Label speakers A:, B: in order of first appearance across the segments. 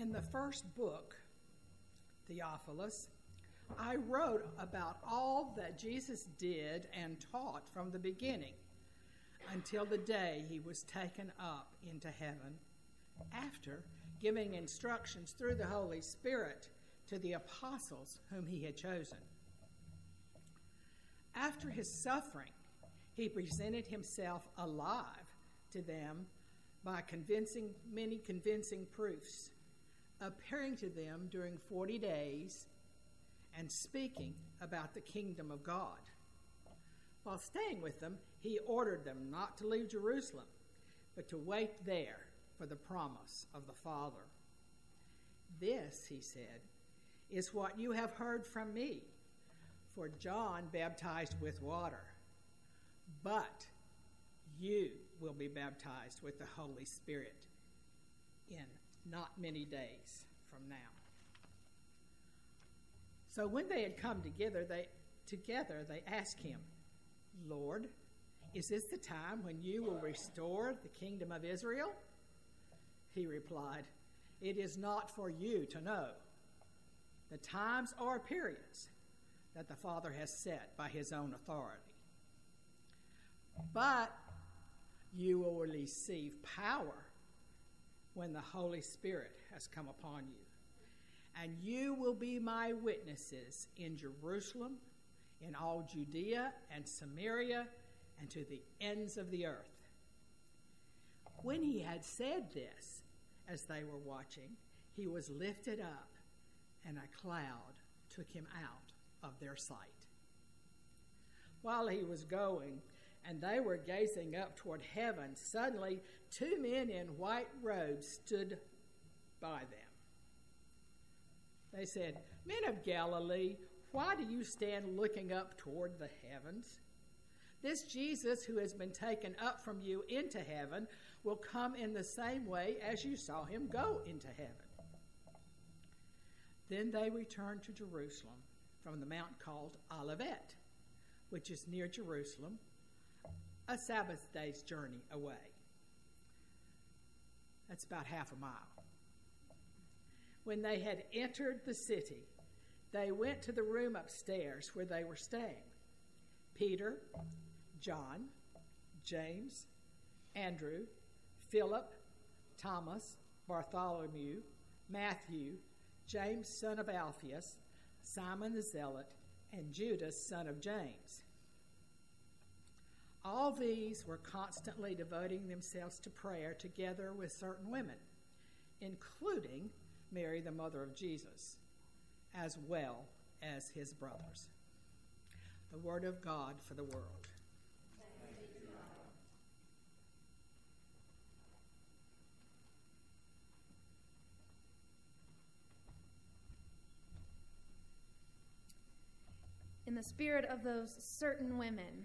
A: In the first book, Theophilus, I wrote about all that Jesus did and taught from the beginning until the day he was taken up into heaven, after giving instructions through the Holy Spirit to the apostles whom he had chosen. After his suffering, he presented himself alive to them by convincing many convincing proofs, appearing to them during 40 days and speaking about the kingdom of God. While staying with them, he ordered them not to leave Jerusalem, but to wait there for the promise of the Father. This, he said, is what you have heard from me. For John baptized with water, but you will be baptized with the Holy Spirit in not many days from now. So when they had come together, they together they asked him, Lord, is this the time when you will restore the kingdom of Israel? He replied, It is not for you to know the times or periods that the Father has set by his own authority. But you will receive power when the Holy Spirit has come upon you. And you will be my witnesses in Jerusalem, in all Judea and Samaria, and to the ends of the earth. When he had said this, as they were watching, he was lifted up, and a cloud took him out of their sight. While he was going, and they were gazing up toward heaven, suddenly two men in white robes stood by them. They said, Men of Galilee, why do you stand looking up toward the heavens? This Jesus who has been taken up from you into heaven will come in the same way as you saw him go into heaven. Then they returned to Jerusalem from the mount called Olivet, which is near Jerusalem, a Sabbath day's journey away. That's about half a mile. When they had entered the city, they went to the room upstairs where they were staying. Peter, John, James, Andrew, Philip, Thomas, Bartholomew, Matthew, James, son of Alphaeus, Simon the Zealot, and Judas, son of James. All these were constantly devoting themselves to prayer together with certain women, including Mary, the mother of Jesus, as well as his brothers. The word of God for the world.
B: In the spirit of those certain women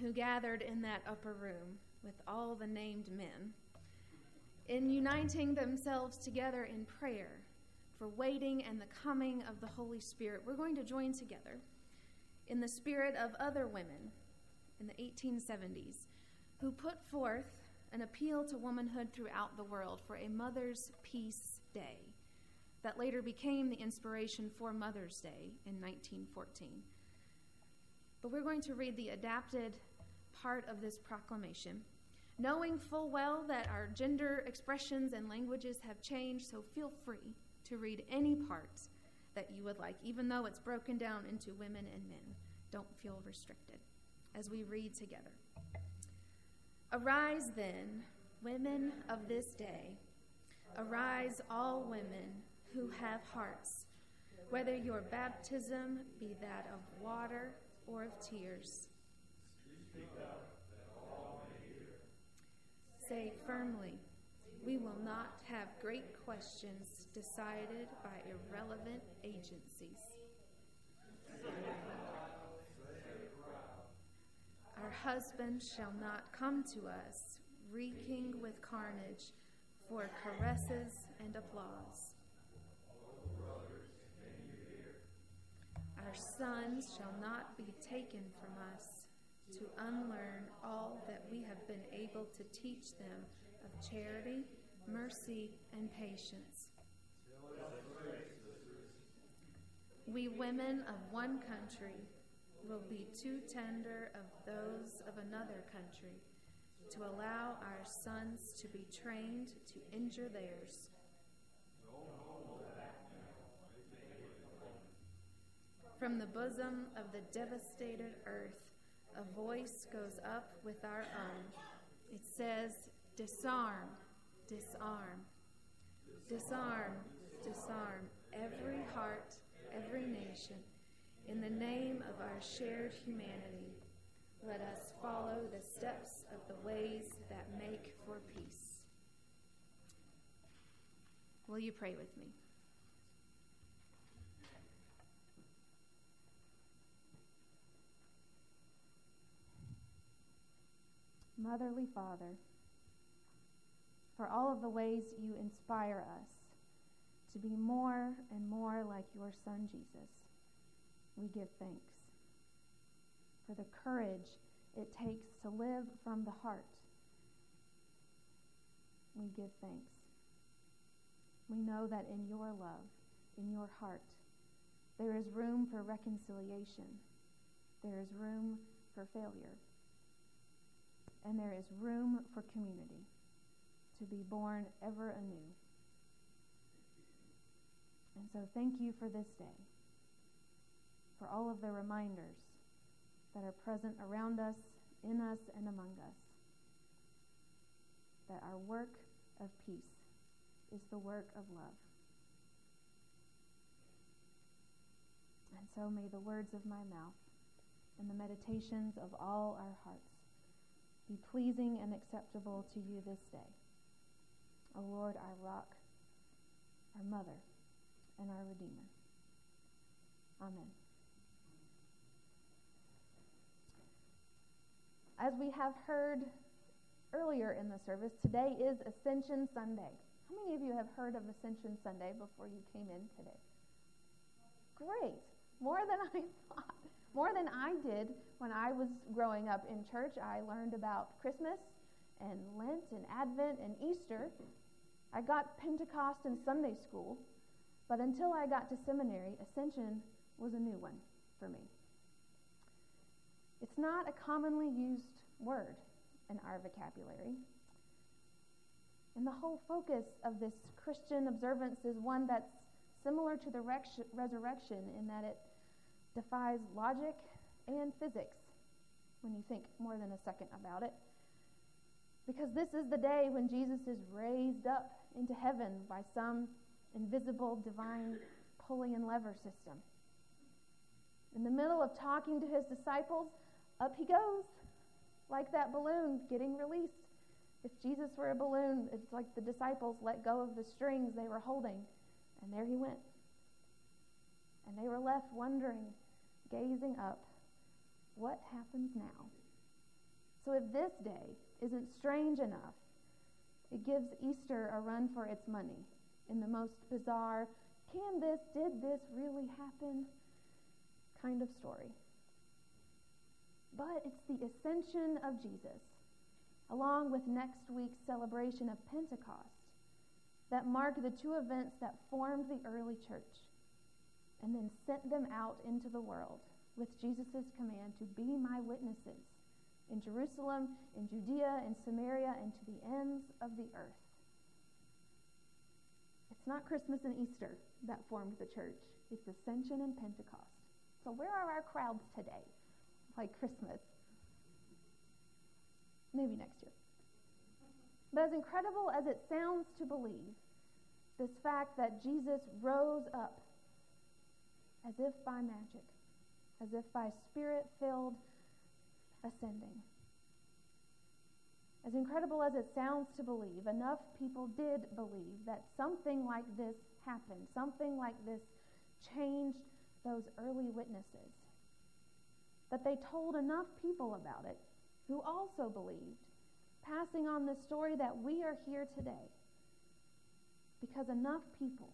B: who gathered in that upper room with all the named men, in uniting themselves together in prayer for waiting and the coming of the Holy Spirit, we're going to join together in the spirit of other women in the 1870s who put forth an appeal to womanhood throughout the world for a Mother's Peace Day that later became the inspiration for Mother's Day in 1914. But we're going to read the adapted part of this proclamation, knowing full well that our gender expressions and languages have changed, so feel free to read any part that you would like, even though it's broken down into women and men. Don't feel restricted as we read together. Arise then, women of this day. Arise, all women who have hearts, whether your baptism be that of water or of tears. Say firmly, we will not have great questions decided by irrelevant agencies. Our husbands shall not come to us reeking with carnage for caresses and applause. Our sons shall not be taken from us to unlearn all that we have been able to teach them of charity, mercy, and patience. We women of one country will be too tender of those of another country to allow our sons to be trained to injure theirs. From the bosom of the devastated earth, a voice goes up with our own. It says, Disarm, disarm, disarm, disarm every heart, every nation. In the name of our shared humanity, let us follow the steps of the ways that make for peace. Will you pray with me? Motherly Father, for all of the ways you inspire us to be more and more like your Son Jesus, we give thanks. For the courage it takes to live from the heart, we give thanks. We know that in your love, in your heart, there is room for reconciliation, there is room for failure and there is room for community to be born ever anew. And so, thank you for this day, for all of the reminders that are present around us, in us, and among us, that our work of peace is the work of love. And so, may the words of my mouth and the meditations of all our hearts be pleasing and acceptable to you this day. O Lord, our rock, our mother, and our Redeemer. Amen. As we have heard earlier in the service, today is Ascension Sunday. How many of you have heard of Ascension Sunday before you came in today? Great. More than I thought. More than I did when I was growing up in church. I learned about Christmas and Lent and Advent and Easter. I got Pentecost in Sunday school, but until I got to seminary, Ascension was a new one for me. It's not a commonly used word in our vocabulary. And the whole focus of this Christian observance is one that's similar to the resurrection in that it defies logic and physics when you think more than a second about it. Because this is the day when Jesus is raised up into heaven by some invisible divine pulley and lever system. In the middle of talking to his disciples, up he goes, like that balloon getting released. If Jesus were a balloon, it's like the disciples let go of the strings they were holding, and there he went. And they were left wondering gazing up, what happens now? So if this day isn't strange enough, it gives Easter a run for its money in the most bizarre, can this, did this really happen kind of story. But it's the ascension of Jesus, along with next week's celebration of Pentecost, that mark the two events that formed the early church and then sent them out into the world with Jesus' command to be my witnesses in Jerusalem, in Judea, in Samaria, and to the ends of the earth. It's not Christmas and Easter that formed the church, it's Ascension and Pentecost. So, where are our crowds today? Like Christmas. Maybe next year. But as incredible as it sounds to believe, this fact that Jesus rose up as if by magic, as if by spirit filled ascending. As incredible as it sounds to believe, enough people did believe that something like this happened, something like this changed those early witnesses. That they told enough people about it who also believed, passing on the story that we are here today. Because enough people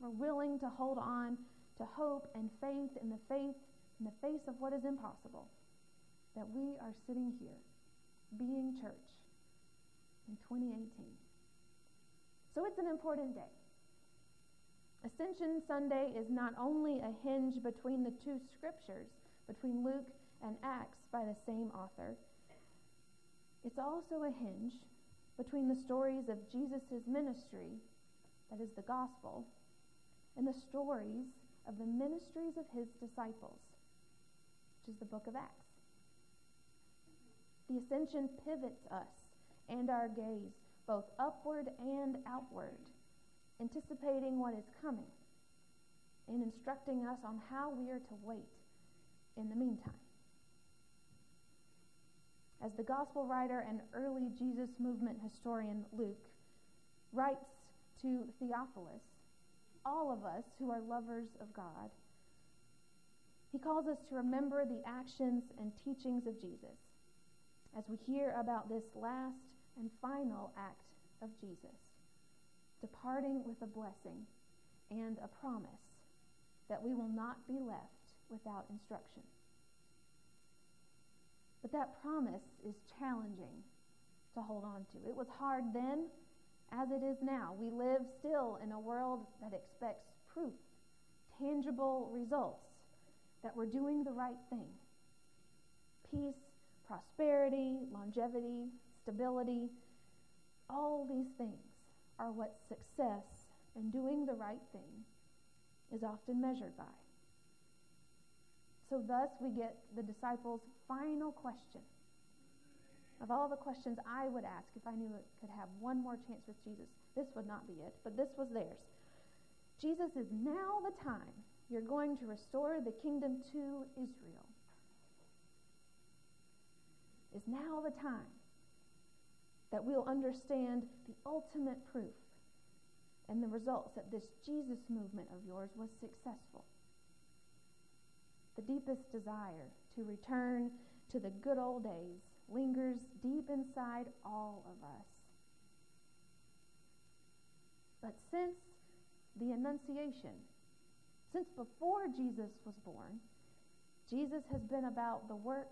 B: were willing to hold on to hope and faith in the faith in the face of what is impossible that we are sitting here being church in 2018. So it's an important day. Ascension Sunday is not only a hinge between the two scriptures, between Luke and Acts by the same author, it's also a hinge between the stories of Jesus' ministry, that is the gospel, and the stories of the ministries of his disciples, which is the book of Acts. The ascension pivots us and our gaze both upward and outward, anticipating what is coming and instructing us on how we are to wait in the meantime. As the gospel writer and early Jesus movement historian Luke writes to Theophilus, all of us who are lovers of God, he calls us to remember the actions and teachings of Jesus as we hear about this last and final act of Jesus, departing with a blessing and a promise that we will not be left without instruction. But that promise is challenging to hold on to. It was hard then, as it is now. We live still in a world that expects proof, tangible results that we're doing the right thing. Peace, prosperity, longevity, stability, all these things are what success and doing the right thing is often measured by. So, thus, we get the disciples' final question. Of all the questions I would ask if I knew it could have one more chance with Jesus, this would not be it, but this was theirs. Jesus is now the time you're going to restore the kingdom to Israel. Is now the time that we'll understand the ultimate proof and the results that this Jesus movement of yours was successful the deepest desire to return to the good old days lingers deep inside all of us. But since the Annunciation, since before Jesus was born, Jesus has been about the work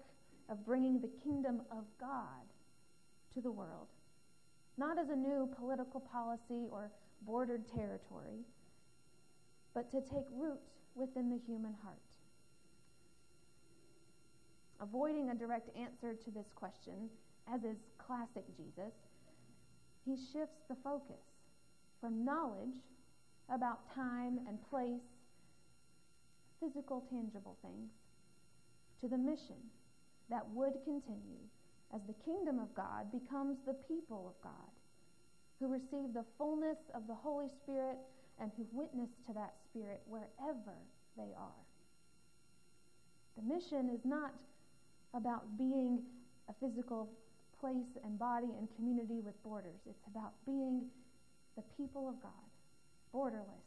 B: of bringing the kingdom of God to the world. Not as a new political policy or bordered territory, but to take root within the human heart. Avoiding a direct answer to this question, as is classic Jesus, he shifts the focus from knowledge about time and place, physical, tangible things, to the mission that would continue as the kingdom of God becomes the people of God, who receive the fullness of the Holy Spirit and who witness to that Spirit wherever they are. The mission is not about being a physical place and body and community with borders. It's about being the people of God, borderless,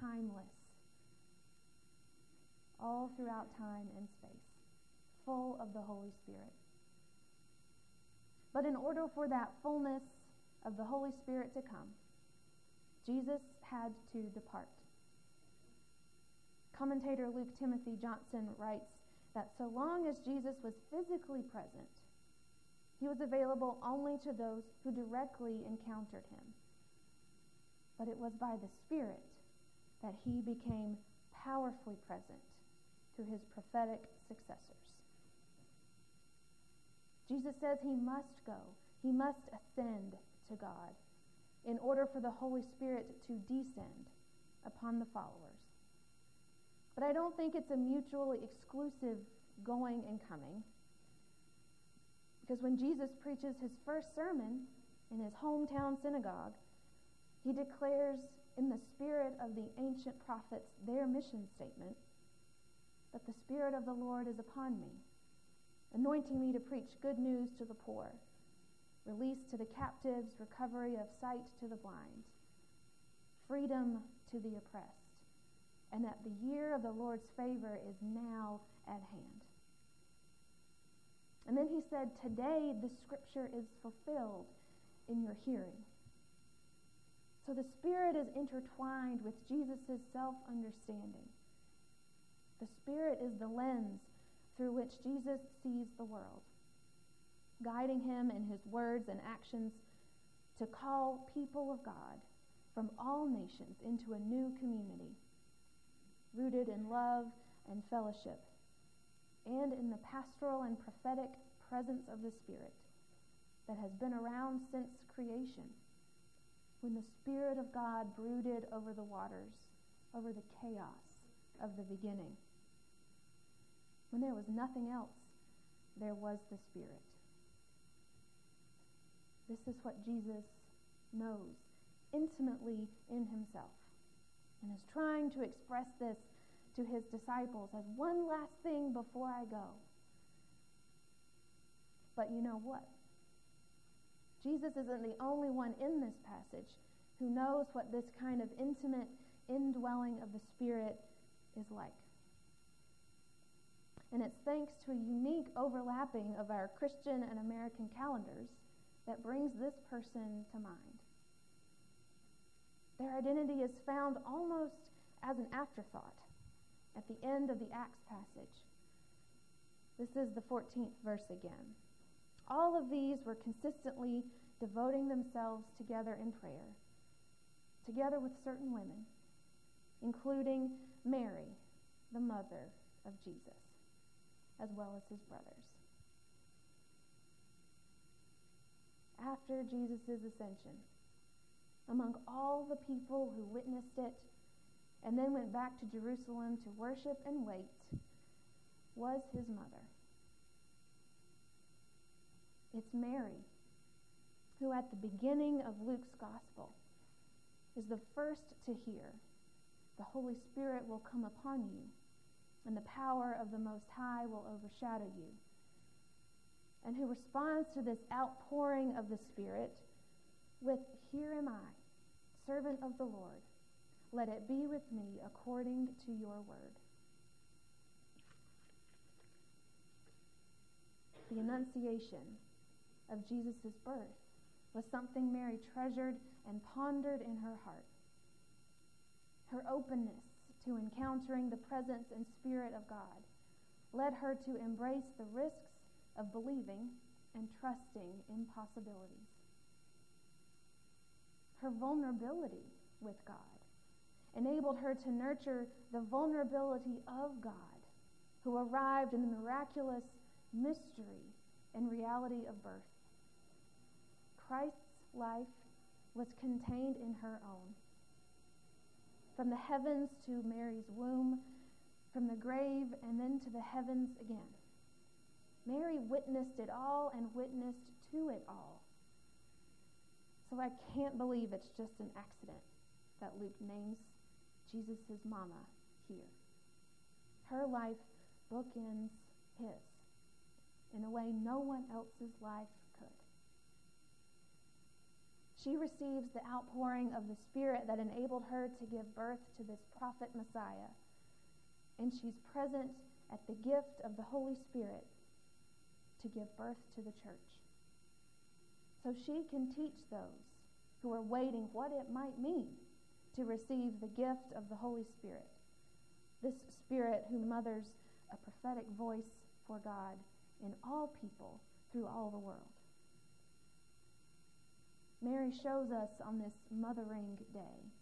B: timeless, all throughout time and space, full of the Holy Spirit. But in order for that fullness of the Holy Spirit to come, Jesus had to depart. Commentator Luke Timothy Johnson writes that so long as Jesus was physically present, he was available only to those who directly encountered him. But it was by the Spirit that he became powerfully present to his prophetic successors. Jesus says he must go, he must ascend to God in order for the Holy Spirit to descend upon the followers. But I don't think it's a mutually exclusive going and coming. Because when Jesus preaches his first sermon in his hometown synagogue, he declares in the spirit of the ancient prophets their mission statement that the Spirit of the Lord is upon me, anointing me to preach good news to the poor, release to the captives, recovery of sight to the blind, freedom to the oppressed and that the year of the Lord's favor is now at hand. And then he said, Today the scripture is fulfilled in your hearing. So the Spirit is intertwined with Jesus' self understanding. The Spirit is the lens through which Jesus sees the world, guiding him in his words and actions to call people of God from all nations into a new community, rooted in love and fellowship, and in the pastoral and prophetic presence of the Spirit that has been around since creation, when the Spirit of God brooded over the waters, over the chaos of the beginning. When there was nothing else, there was the Spirit. This is what Jesus knows intimately in himself and is trying to express this to his disciples as one last thing before I go. But you know what? Jesus isn't the only one in this passage who knows what this kind of intimate indwelling of the Spirit is like. And it's thanks to a unique overlapping of our Christian and American calendars that brings this person to mind. Their identity is found almost as an afterthought at the end of the Acts passage. This is the 14th verse again. All of these were consistently devoting themselves together in prayer, together with certain women, including Mary, the mother of Jesus, as well as his brothers. After Jesus' ascension, among all the people who witnessed it and then went back to Jerusalem to worship and wait, was his mother. It's Mary, who at the beginning of Luke's gospel is the first to hear the Holy Spirit will come upon you, and the power of the Most High will overshadow you. And who responds to this outpouring of the Spirit with, Here am I, servant of the Lord. Let it be with me according to your word. The Annunciation of Jesus' birth was something Mary treasured and pondered in her heart. Her openness to encountering the presence and spirit of God led her to embrace the risks of believing and trusting impossibilities. Her vulnerability with God enabled her to nurture the vulnerability of God, who arrived in the miraculous mystery and reality of birth. Christ's life was contained in her own. From the heavens to Mary's womb, from the grave and then to the heavens again. Mary witnessed it all and witnessed to it all. So I can't believe it's just an accident that Luke names Jesus' mama here. Her life bookends his in a way no one else's life could. She receives the outpouring of the Spirit that enabled her to give birth to this prophet Messiah. And she's present at the gift of the Holy Spirit to give birth to the church. So she can teach those who are waiting what it might mean to receive the gift of the Holy Spirit. This Spirit who mothers a prophetic voice for God in all people through all the world. Mary shows us on this Mothering Day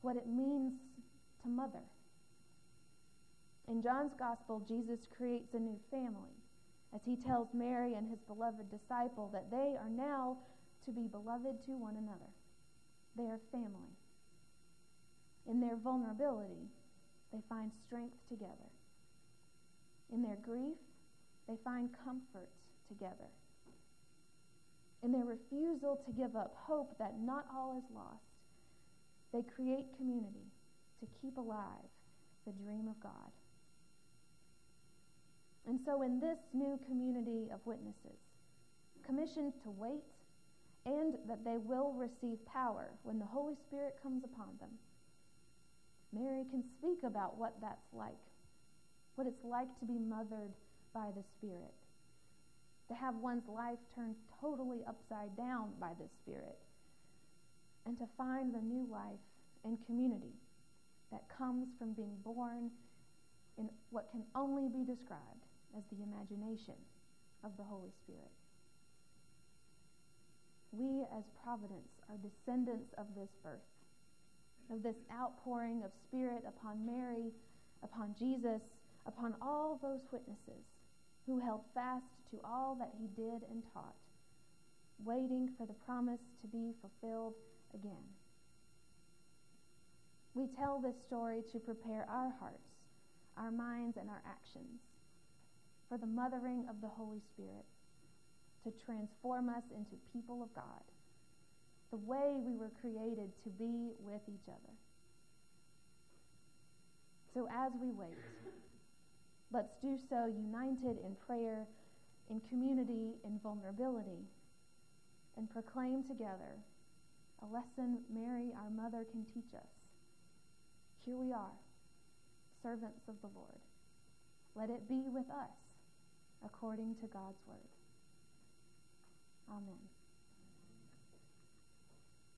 B: what it means to mother. In John's Gospel, Jesus creates a new family as he tells Mary and his beloved disciple that they are now to be beloved to one another. They are family. In their vulnerability, they find strength together. In their grief, they find comfort together. In their refusal to give up hope that not all is lost, they create community to keep alive the dream of God. And so, in this new community of witnesses, commissioned to wait and that they will receive power when the Holy Spirit comes upon them, Mary can speak about what that's like, what it's like to be mothered by the Spirit, to have one's life turned totally upside down by the Spirit, and to find the new life and community that comes from being born in what can only be described as the imagination of the Holy Spirit. We, as Providence, are descendants of this birth of this outpouring of Spirit upon Mary, upon Jesus, upon all those witnesses who held fast to all that he did and taught, waiting for the promise to be fulfilled again. We tell this story to prepare our hearts, our minds, and our actions for the mothering of the Holy Spirit to transform us into people of God, the way we were created to be with each other. So as we wait, let's do so united in prayer, in community, in vulnerability, and proclaim together a lesson Mary, our mother, can teach us. Here we are, servants of the Lord. Let it be with us according to God's word. Amen.